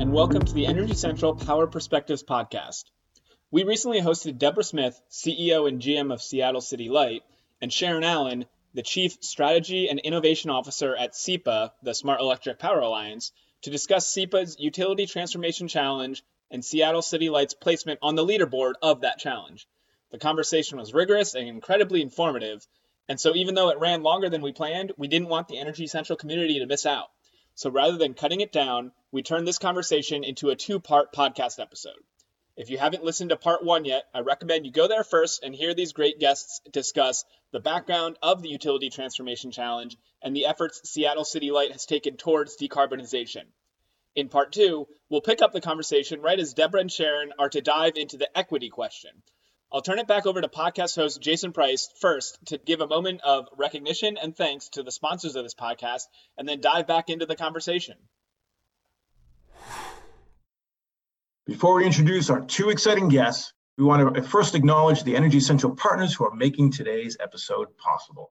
and welcome to the Energy Central Power Perspectives podcast. We recently hosted Debra Smith, CEO and GM of Seattle City Light, and Sharon Allen, the Chief Strategy and Innovation Officer at SEPA, the Smart Electric Power Alliance, to discuss SEPA's Utility Transformation Challenge and Seattle City Light's placement on the leaderboard of that challenge. The conversation was rigorous and incredibly informative, and so even though it ran longer than we planned, we didn't want the Energy Central community to miss out. So rather than cutting it down, we turned this conversation into a two part podcast episode. If you haven't listened to part one yet, I recommend you go there first and hear these great guests discuss the background of the Utility Transformation Challenge and the efforts Seattle City Light has taken towards decarbonization. In part two, we'll pick up the conversation right as Debra and Sharon are to dive into the equity question. I'll turn it back over to podcast host Jason Price first to give a moment of recognition and thanks to the sponsors of this podcast, and then dive back into the conversation. Before we introduce our two exciting guests, we want to first acknowledge the Energy Central partners who are making today's episode possible.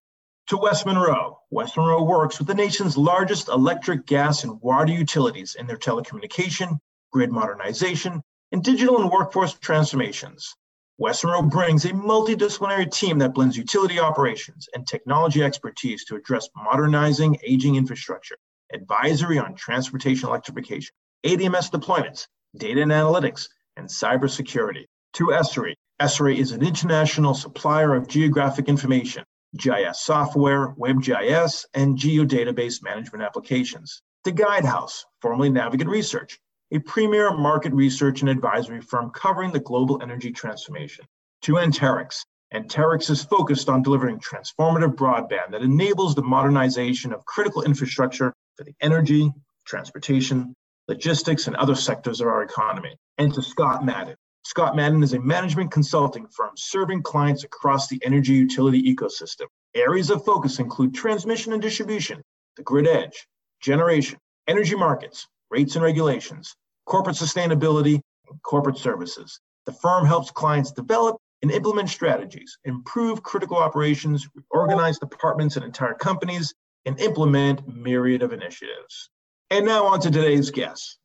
To West Monroe, West Monroe works with the nation's largest electric, gas, and water utilities in their telecommunication, grid modernization, and digital and workforce transformations. West Monroe brings a multidisciplinary team that blends utility operations and technology expertise to address modernizing aging infrastructure, advisory on transportation electrification, ADMS deployments, data and analytics, and cybersecurity. To Esri, Esri is an international supplier of geographic information, GIS software, WebGIS, and geodatabase management applications. The Guidehouse, formerly Navigant Research, a premier market research and advisory firm covering the global energy transformation. To Anterix, Anterix is focused on delivering transformative broadband that enables the modernization of critical infrastructure for the energy, transportation, logistics, and other sectors of our economy. And to Scott Madden. Scott Madden is a management consulting firm serving clients across the energy utility ecosystem. Areas of focus include transmission and distribution, the grid edge, generation, energy markets, rates and regulations, corporate sustainability, and corporate services. The firm helps clients develop and implement strategies, improve critical operations, organize departments and entire companies, and implement myriad of initiatives. And now on to today's guest.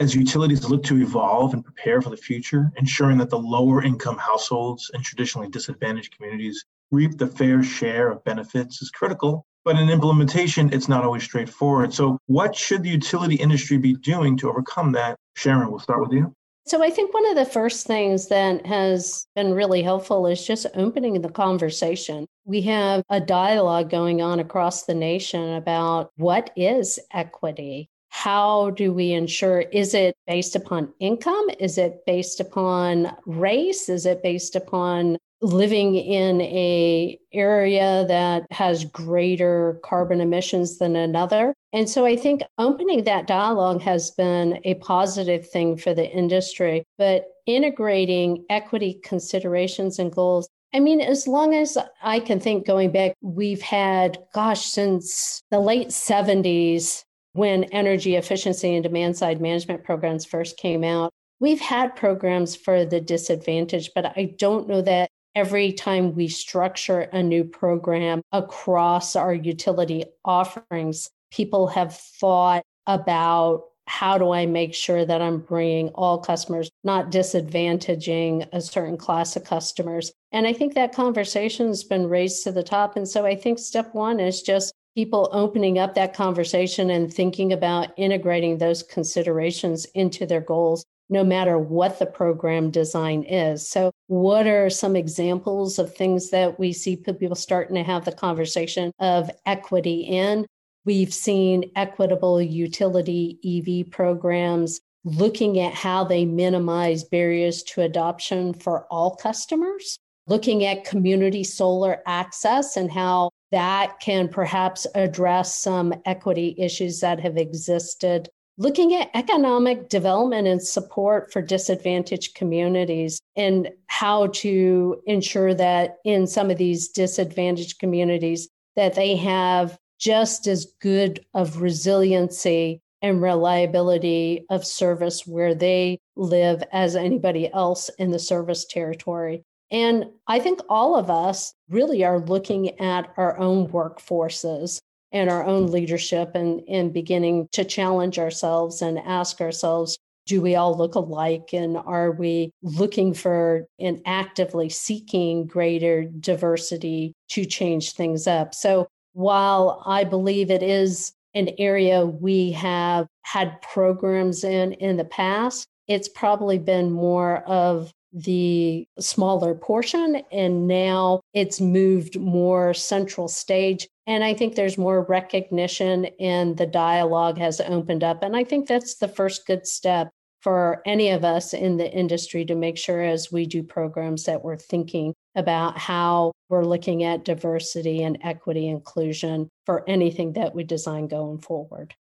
As utilities look to evolve and prepare for the future, ensuring that the lower income households and traditionally disadvantaged communities reap the fair share of benefits is critical but in implementation, it's not always straightforward. So, what should the utility industry be doing to overcome that? Sharon, we'll start with you. So, I think one of the first things that has been really helpful is just opening the conversation. We have a dialogue going on across the nation about what is equity? How do we ensure? Is it based upon income? Is it based upon race? Is it based upon living in a area that has greater carbon emissions than another. And so i think opening that dialogue has been a positive thing for the industry but integrating equity considerations and goals I mean, as long as I can think going back, we've had, gosh, since the late 70s, when energy efficiency and demand side management programs first came out, we've had programs for the disadvantaged, but I don't know that every time we structure a new program across our utility offerings, people have thought about how do I make sure that I'm bringing all customers, not disadvantaging a certain class of customers? And I think that conversation has been raised to the top. And so I think step one is just people opening up that conversation and thinking about integrating those considerations into their goals no matter what the program design is. So, what are some examples of things that we see people starting to have the conversation of equity in? We've seen equitable utility EV programs looking at how they minimize barriers to adoption for all customers, looking at community solar access and how that can perhaps address some equity issues that have existed looking at economic development and support for disadvantaged communities and how to ensure that in some of these disadvantaged communities that they have just as good of resiliency and reliability of service where they live as anybody else in the service territory. And I think all of us really are looking at our own workforces and our own leadership and, and beginning to challenge ourselves and ask ourselves do we all look alike? And are we looking for and actively seeking greater diversity to change things up? So while i believe it is an area we have had programs in in the past it's probably been more of the smaller portion and now it's moved more central stage and i think there's more recognition and the dialogue has opened up and i think that's the first good step for any of us in the industry to make sure as we do programs that we're thinking about how we're looking at diversity and equity inclusion for anything that we design going forward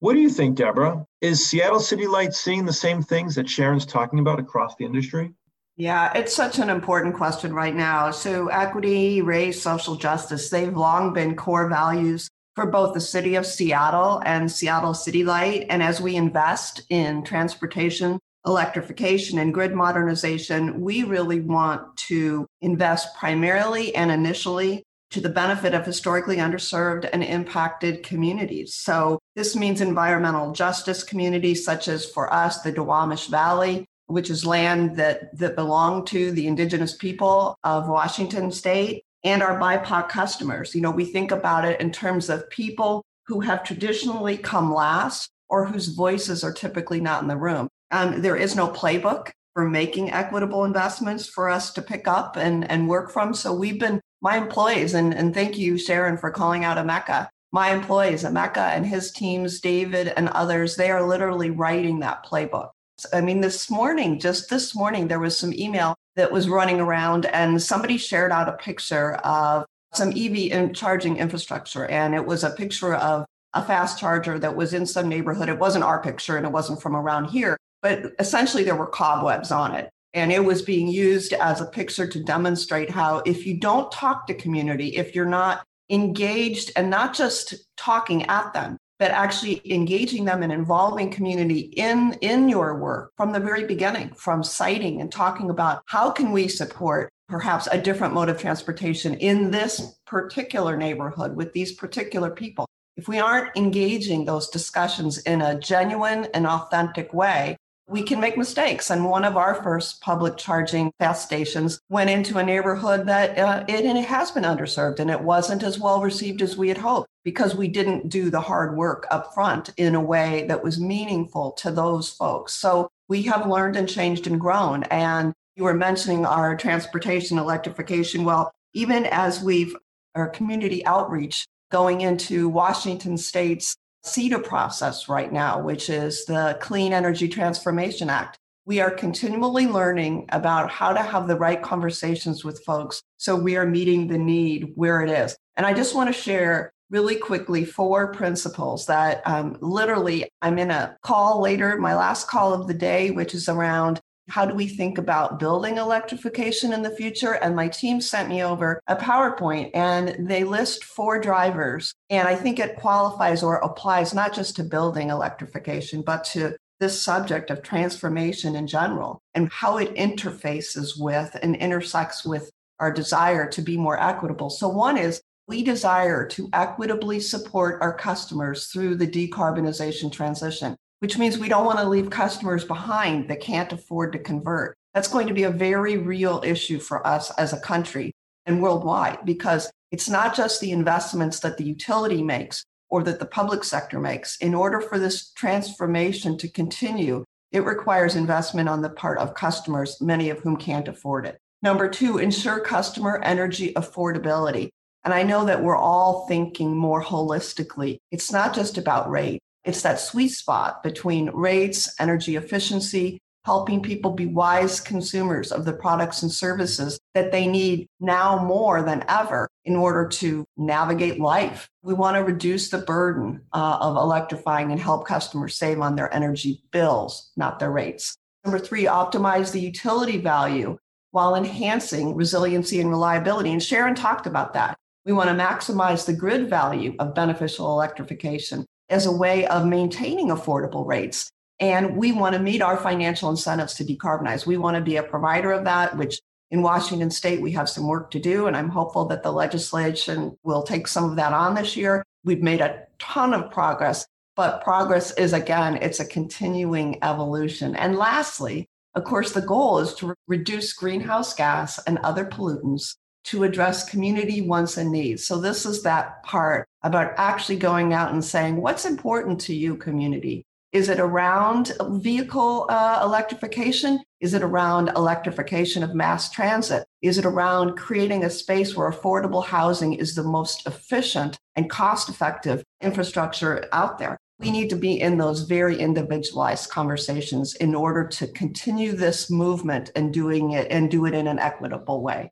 what do you think, Debra? Is Seattle City Light seeing the same things that Sharon's talking about across the industry? Yeah, it's such an important question right now. So, equity, race, social justice, they've long been core values for both the city of Seattle and Seattle City Light. And as we invest in transportation, electrification, and grid modernization, we really want to invest primarily and initially to the benefit of historically underserved and impacted communities. So, this means environmental justice communities, such as for us, the Duwamish Valley, which is land that, that belonged to the indigenous people of Washington state, and our BIPOC customers. You know, we think about it in terms of people who have traditionally come last or whose voices are typically not in the room. Um, there is no playbook for making equitable investments for us to pick up and, and work from. So we've been my employees, and, and thank you, Sharon, for calling out Emeka. My employees, Emeka and his teams, David and others, they are literally writing that playbook. I mean, this morning, just this morning, there was some email that was running around, and somebody shared out a picture of some EV charging infrastructure. And it was a picture of a fast charger that was in some neighborhood. It wasn't our picture and it wasn't from around here, but essentially there were cobwebs on it. And it was being used as a picture to demonstrate how if you don't talk to community, if you're not engaged and not just talking at them, but actually engaging them and involving community in, in your work from the very beginning, from siting and talking about how can we support perhaps a different mode of transportation in this particular neighborhood with these particular people. If we aren't engaging those discussions in a genuine and authentic way, we can make mistakes. And one of our first public charging fast stations went into a neighborhood that uh, it, it has been underserved and it wasn't as well received as we had hoped because we didn't do the hard work up front in a way that was meaningful to those folks. So we have learned and changed and grown. And you were mentioning our transportation electrification. Well, even as we've our community outreach going into Washington state's CETA process right now, which is the Clean Energy Transformation Act. We are continually learning about how to have the right conversations with folks so we are meeting the need where it is. And I just want to share really quickly four principles that um, literally I'm in a call later, my last call of the day, which is around how do we think about building electrification in the future? And my team sent me over a PowerPoint and they list four drivers. And I think it qualifies or applies not just to building electrification, but to this subject of transformation in general and how it interfaces with and intersects with our desire to be more equitable. So, one is we desire to equitably support our customers through the decarbonization transition which means we don't want to leave customers behind that can't afford to convert. That's going to be a very real issue for us as a country and worldwide because it's not just the investments that the utility makes or that the public sector makes. In order for this transformation to continue, it requires investment on the part of customers, many of whom can't afford it. Number two, ensure customer energy affordability. And I know that we're all thinking more holistically. It's not just about rate. It's that sweet spot between rates, energy efficiency, helping people be wise consumers of the products and services that they need now more than ever in order to navigate life. We want to reduce the burden uh, of electrifying and help customers save on their energy bills, not their rates. Number three, optimize the utility value while enhancing resiliency and reliability. And Sharon talked about that. We want to maximize the grid value of beneficial electrification as a way of maintaining affordable rates. And we want to meet our financial incentives to decarbonize. We want to be a provider of that, which in Washington state, we have some work to do. And I'm hopeful that the legislation will take some of that on this year. we've made a ton of progress, but progress is again, it's a continuing evolution. And lastly, of course, the goal is to re- reduce greenhouse gas and other pollutants to address community wants and needs. So this is that part about actually going out and saying, what's important to you, community? Is it around vehicle uh, electrification? Is it around electrification of mass transit? Is it around creating a space where affordable housing is the most efficient and cost effective infrastructure out there? We need to be in those very individualized conversations in order to continue this movement and doing it and do it in an equitable way.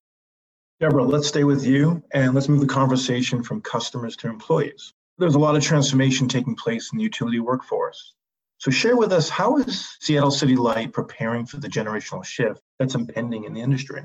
Debra, let's stay with you and let's move the conversation from customers to employees. There's a lot of transformation taking place in the utility workforce. So share with us how is Seattle City Light preparing for the generational shift that's impending in the industry?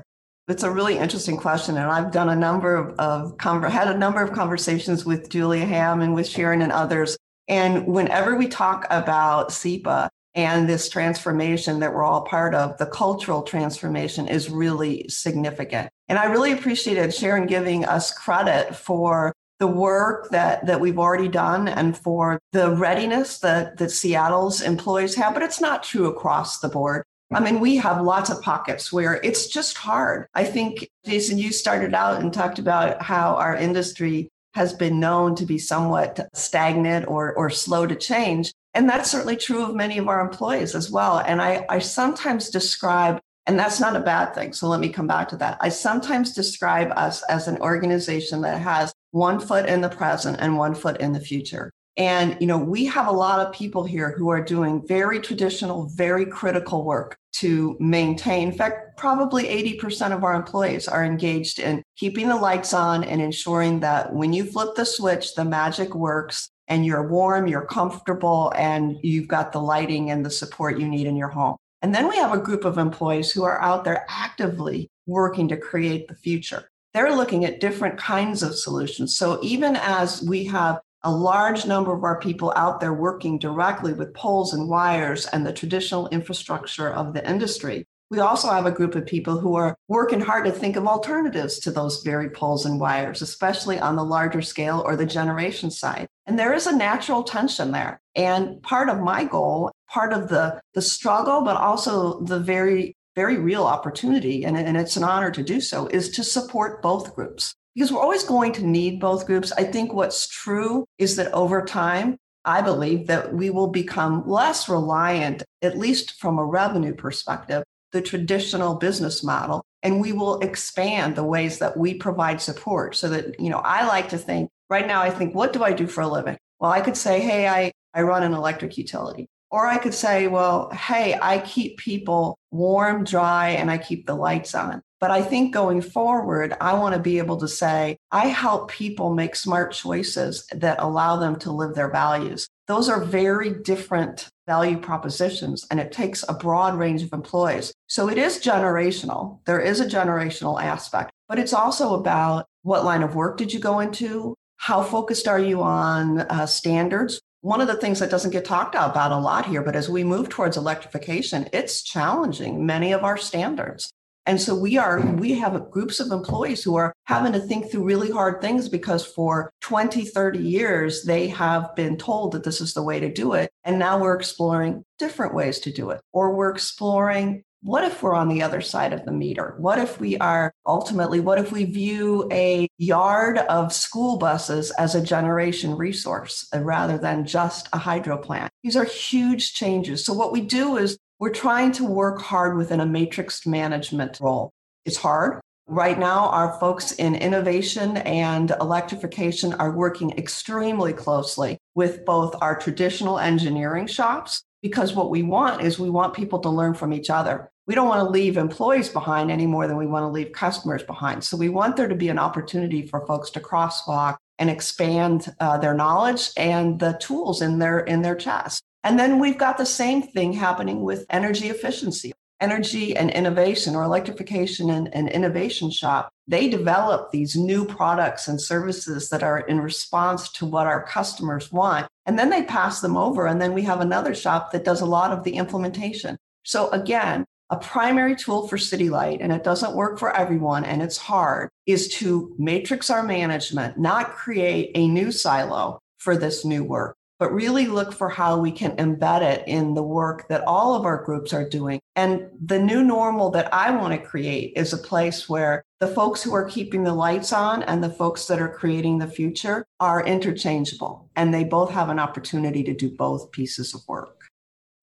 It's a really interesting question, and I've done a number of, of conver- had a number of conversations with Julia Hamm and with Sharon and others. And whenever we talk about SEPA and this transformation that we're all part of, the cultural transformation is really significant. And I really appreciated Sharon giving us credit for the work that, that we've already done and for the readiness that, that Seattle's employees have, but it's not true across the board. I mean, we have lots of pockets where it's just hard. I think, Jason, you started out and talked about how our industry has been known to be somewhat stagnant or, or slow to change. And that's certainly true of many of our employees as well. And I, I sometimes describe and that's not a bad thing. So let me come back to that. I sometimes describe us as an organization that has one foot in the present and one foot in the future. And, you know, we have a lot of people here who are doing very traditional, very critical work to maintain. In fact, probably 80% of our employees are engaged in keeping the lights on and ensuring that when you flip the switch, the magic works and you're warm, you're comfortable, and you've got the lighting and the support you need in your home. And then we have a group of employees who are out there actively working to create the future. They're looking at different kinds of solutions. So even as we have a large number of our people out there working directly with poles and wires and the traditional infrastructure of the industry, we also have a group of people who are working hard to think of alternatives to those very poles and wires, especially on the larger scale or the generation side. And there is a natural tension there. And part of my goal, part of the, the struggle, but also the very, very real opportunity, and, and it's an honor to do so, is to support both groups. Because we're always going to need both groups. I think what's true is that over time, I believe that we will become less reliant, at least from a revenue perspective, the traditional business model and we will expand the ways that we provide support so that you know i like to think right now i think what do i do for a living well i could say hey i i run an electric utility or i could say well hey i keep people warm dry and i keep the lights on but i think going forward i want to be able to say i help people make smart choices that allow them to live their values those are very different value propositions and it takes a broad range of employees. So it is generational. There is a generational aspect, but it's also about what line of work did you go into? How focused are you on uh, standards? One of the things that doesn't get talked about a lot here, but as we move towards electrification, it's challenging many of our standards. And so we are, we have groups of employees who are having to think through really hard things because for 20, 30 years, they have been told that this is the way to do it. And now we're exploring different ways to do it. Or we're exploring what if we're on the other side of the meter? What if we are ultimately, what if we view a yard of school buses as a generation resource uh, rather than just a hydro plant? These are huge changes. So, what we do is we're trying to work hard within a matrix management role. It's hard. Right now, our folks in innovation and electrification are working extremely closely with both our traditional engineering shops, because what we want is we want people to learn from each other. We don't want to leave employees behind any more than we want to leave customers behind. So we want there to be an opportunity for folks to crosswalk and expand uh, their knowledge and the tools in their in their chest. And then we've got the same thing happening with energy efficiency. Energy and innovation or electrification and, and, innovation shop, they develop these new products and services that are in response to what our customers want. And then they pass them over. And then we have another shop that does a lot of the implementation. So again, a primary tool for City Light, and it doesn't work for everyone and it's hard, is to matrix our management, not create a new silo for this new work, but really look for how we can embed it in the work that all of our groups are doing. And the new normal that I want to create is a place where the folks who are keeping the lights on and the folks that are creating the future are interchangeable and they both have an opportunity to do both pieces of work.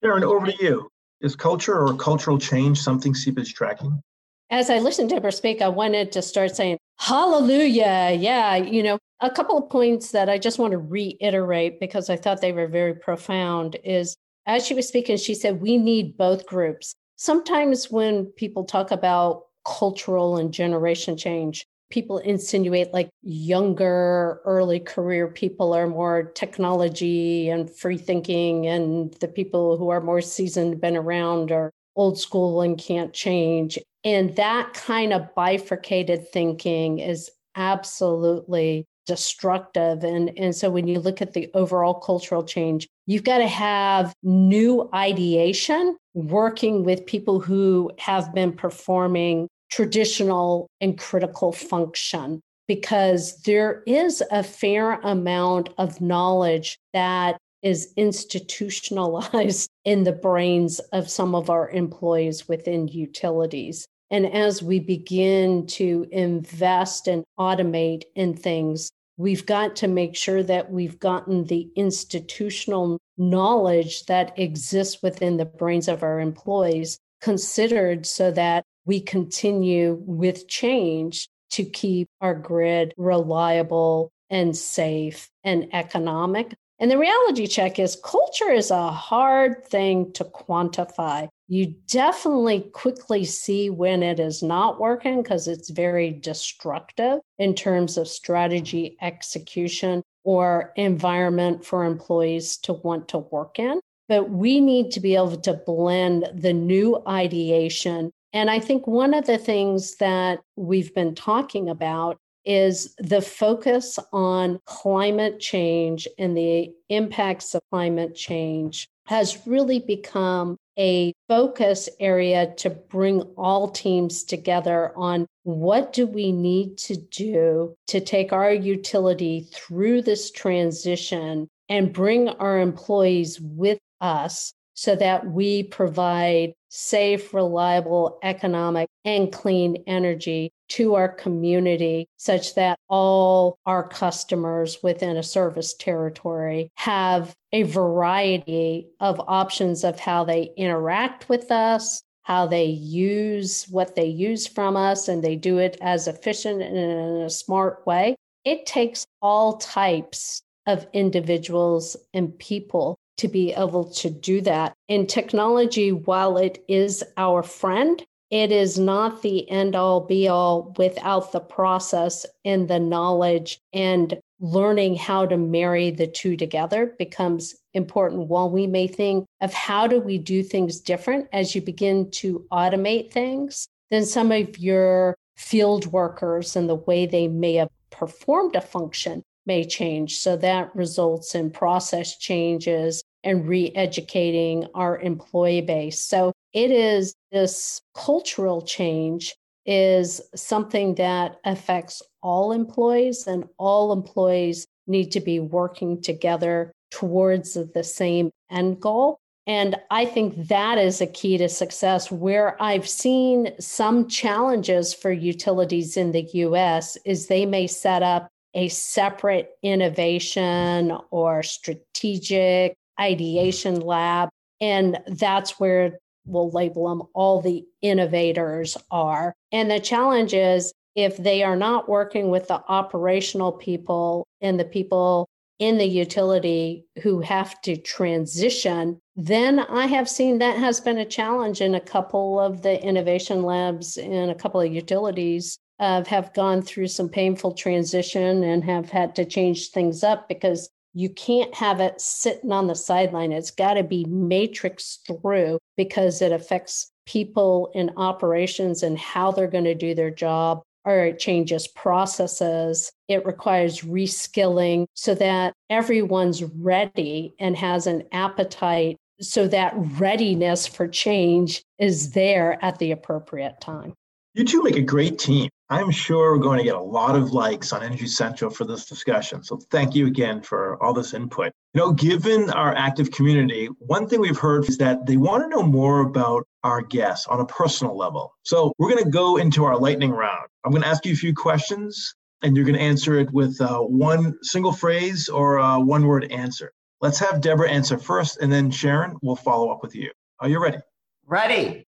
Sharon, over to you. Is culture or cultural change something SEPA is tracking? As I listened to her speak, I wanted to start saying, Hallelujah. Yeah. You know, a couple of points that I just want to reiterate because I thought they were very profound is as she was speaking, she said, we need both groups. Sometimes when people talk about cultural and generation change, people insinuate like younger early career people are more technology and free thinking and the people who are more seasoned been around are old school and can't change. And that kind of bifurcated thinking is absolutely destructive. And and so when you look at the overall cultural change you've got to have new ideation working with people who have been performing traditional and critical function because there is a fair amount of knowledge that is institutionalized in the brains of some of our employees within utilities. And as we begin to invest and automate in things, we've got to make sure that we've gotten the institutional knowledge that exists within the brains of our employees considered so that we continue with change to keep our grid reliable and safe and economic. And the reality check is culture is a hard thing to quantify. You definitely quickly see when it is not working because it's very destructive in terms of strategy execution or environment for employees to want to work in. But we need to be able to blend the new ideation and I think one of the things that we've been talking about is the focus on climate change and the impacts of climate change has really become a focus area to bring all teams together on what do we need to do to take our utility through this transition and bring our employees with us so that we provide safe, reliable, economic, and clean energy to our community such that all our customers within a service territory have a variety of options of how they interact with us, how they use what they use from us, and they do it as efficient and in a smart way. It takes all types of individuals and people to be able to do that. And technology, while it is our friend, it is not the end all be all without the process and the knowledge and learning how to marry the two together becomes important while we may think of how do we do things different as you begin to automate things then some of your field workers and the way they may have performed a function may change so that results in process changes and re educating our employee base. So it is this cultural change is something that affects all employees, and all employees need to be working together towards the same end goal. And I think that is a key to success. Where I've seen some challenges for utilities in the US is they may set up a separate innovation or strategic ideation lab. And that's where we'll label them all the innovators are. And the challenge is if they are not working with the operational people and the people in the utility who have to transition, then I have seen that has been a challenge in a couple of the innovation labs in a couple of utilities uh, have gone through some painful transition and have had to change things up because you can't have it sitting on the sideline. It's got to be matrix through because it affects people in operations and how they're going to do their job, or it changes processes. It requires reskilling so that everyone's ready and has an appetite so that readiness for change is there at the appropriate time. You two make a great team. I'm sure we're going to get a lot of likes on Energy Central for this discussion. So thank you again for all this input. You know, given our active community, one thing we've heard is that they want to know more about our guests on a personal level. So we're going to go into our lightning round. I'm going to ask you a few questions and you're going to answer it with uh, one single phrase or a one word answer. Let's have Debra answer first, and then Sharon will follow up with you. Are you ready? Ready.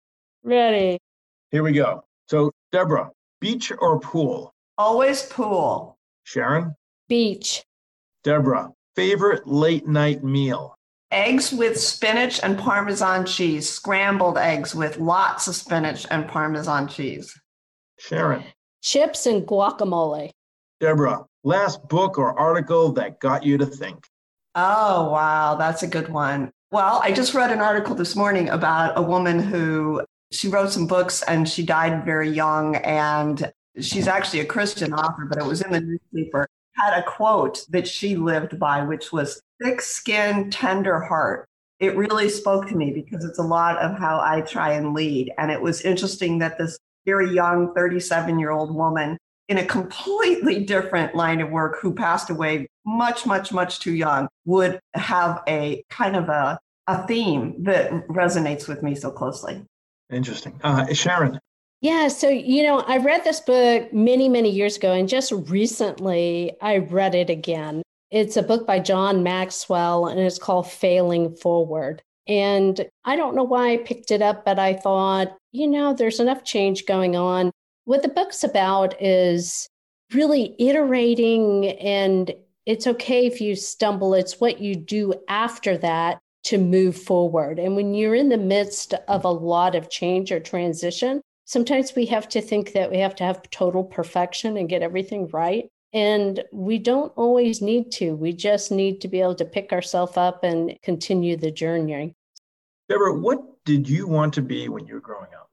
Ready. Here we go. So, Debra, beach or pool? Always pool. Sharon? Beach. Debra, favorite late night meal? Eggs with spinach and Parmesan cheese, scrambled eggs with lots of spinach and Parmesan cheese. Sharon? Chips and guacamole. Debra, last book or article that got you to think? Oh, wow. That's a good one. Well, I just read an article this morning about a woman who she wrote some books and she died very young. And she's actually a Christian author, but it was in the newspaper. Had a quote that she lived by, which was thick skin, tender heart. It really spoke to me because it's a lot of how I try and lead. And it was interesting that this very young 37 year old woman in a completely different line of work who passed away much, much, much too young would have a kind of a, a theme that resonates with me so closely. Interesting. Uh, Sharon. Yeah, so you know, I read this book many, many years ago, and just recently I read it again. It's a book by John Maxwell, and it's called Failing Forward. And I don't know why I picked it up, but I thought, you know, there's enough change going on. What the book's about is really iterating, and it's okay if you stumble. It's what you do after that to move forward. And when you're in the midst of a lot of change or transition, sometimes we have to think that we have to have total perfection and get everything right. And we don't always need to. We just need to be able to pick ourselves up and continue the journey. Debra, what did you want to be when you were growing up?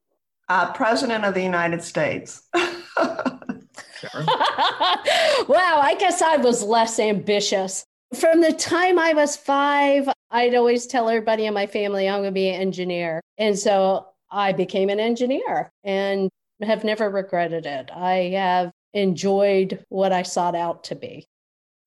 Uh, President of the United States. wow, I guess I was less ambitious. From the time I was five, I'd always tell everybody in my family I'm going to be an engineer. And so I became an engineer and have never regretted it. I have enjoyed what I sought out to be.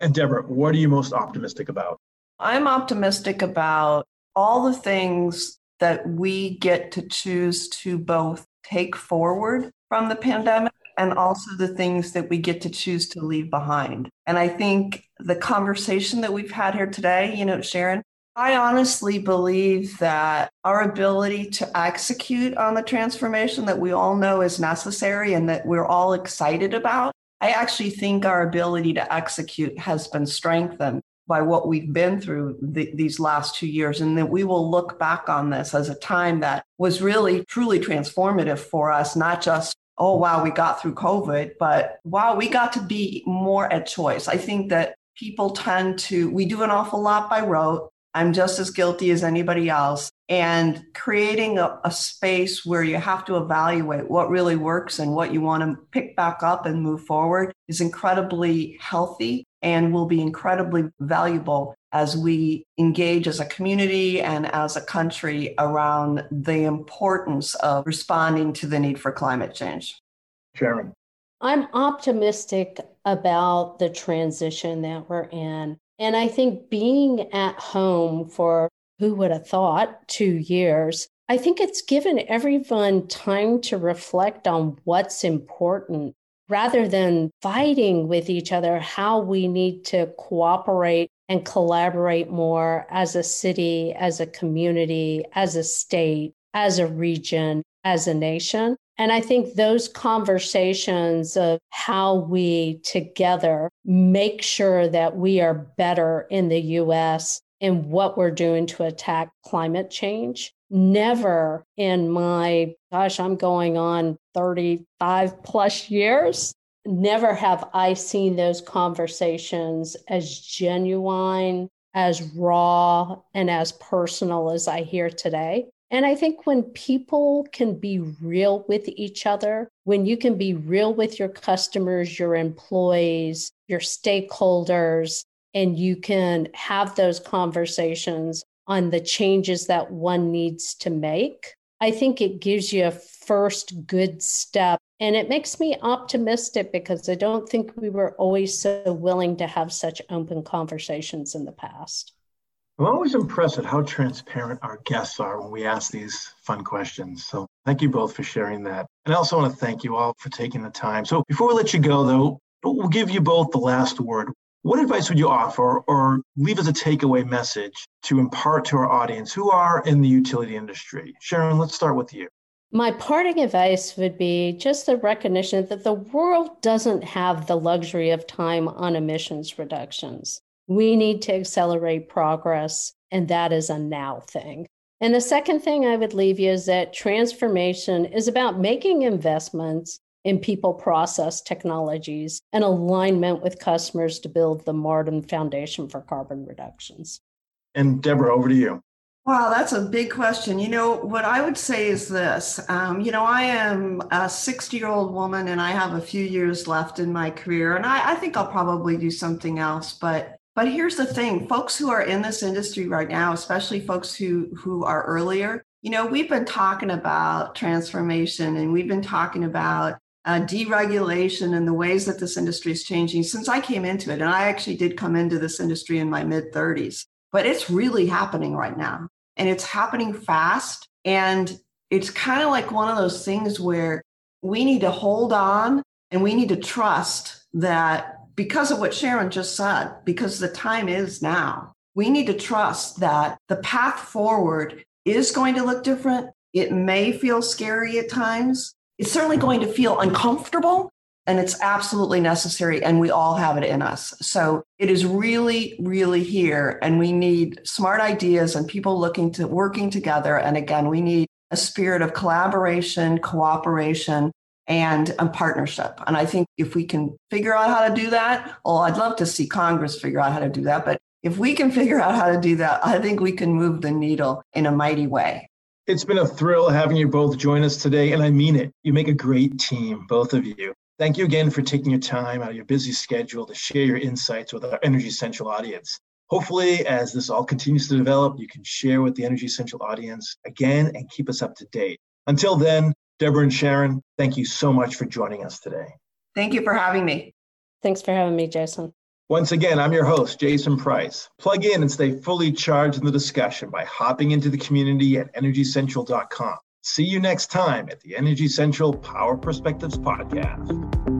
And Debra, what are you most optimistic about? I'm optimistic about all the things that we get to choose to both take forward from the pandemic and also the things that we get to choose to leave behind. And I think the conversation that we've had here today, you know, Sharon, I honestly believe that our ability to execute on the transformation that we all know is necessary and that we're all excited about, I actually think our ability to execute has been strengthened by what we've been through the, these last two years, and that we will look back on this as a time that was really, truly transformative for us, not just oh, wow, we got through COVID, but wow, we got to be more at choice. I think that people tend to, we do an awful lot by rote. I'm just as guilty as anybody else. And creating a, a, space where you have to evaluate what really works and what you want to pick back up and move forward is incredibly healthy and will be incredibly valuable as we engage as a community and as a country around the importance of responding to the need for climate change. Sharon. I'm optimistic about the transition that we're in. And I think being at home for who would have thought two years, I think it's given everyone time to reflect on what's important rather than fighting with each other, how we need to cooperate and collaborate more as a city, as a community, as a state, as a region, as a nation. And I think those conversations of how we together make sure that we are better in the US in what we're doing to attack climate change. Never in my, gosh, I'm going on 35 plus years, never have I seen those conversations as genuine, as raw, and as personal as I hear today. And I think when people can be real with each other, when you can be real with your customers, your employees, your stakeholders, and you can have those conversations on the changes that one needs to make. I think it gives you a first good step. And it makes me optimistic because I don't think we were always so willing to have such open conversations in the past. I'm always impressed at how transparent our guests are when we ask these fun questions. So thank you both for sharing that. And I also want to thank you all for taking the time. So before we let you go, though, we'll give you both the last word. What advice would you offer or leave as a takeaway message to impart to our audience who are in the utility industry? Sharon, let's start with you. My parting advice would be just the recognition that the world doesn't have the luxury of time on emissions reductions. We need to accelerate progress, and that is a now thing. And the second thing I would leave you is that transformation is about making investments in people, process, technologies, and alignment with customers to build the modern foundation for carbon reductions. And Debra, over to you. Wow, that's a big question. You know, what I would say is this um, you know, I am a 60 year old woman and I have a few years left in my career, and I, I think I'll probably do something else. But but here's the thing folks who are in this industry right now, especially folks who, who are earlier, you know, we've been talking about transformation and we've been talking about uh, deregulation and the ways that this industry is changing since I came into it. And I actually did come into this industry in my mid 30s, but it's really happening right now. And it's happening fast. And it's kind of like one of those things where we need to hold on and we need to trust that because of what Sharon just said, because the time is now, we need to trust that the path forward is going to look different. It may feel scary at times, it's certainly going to feel uncomfortable and it's absolutely necessary and we all have it in us. So it is really really here and we need smart ideas and people looking to working together. And again we need a spirit of collaboration cooperation and a partnership. And i think if we can figure out how to do that well i'd love to see congress figure out how to do that but if we can figure out how to do that i think we can move the needle in a mighty way it's been a thrill having you both join us today, and I mean it. You make a great team, both of you. Thank you again for taking your time out of your busy schedule to share your insights with our Energy Central audience. Hopefully, as this all continues to develop, you can share with the Energy Central audience again and keep us up to date. Until then, Debra and Sharon, thank you so much for joining us today. Thank you for having me. Thanks for having me, Jason. Once again, I'm your host, Jason Price. Plug in and stay fully charged in the discussion by hopping into the community at energycentral.com. See you next time at the Energy Central Power Perspectives Podcast.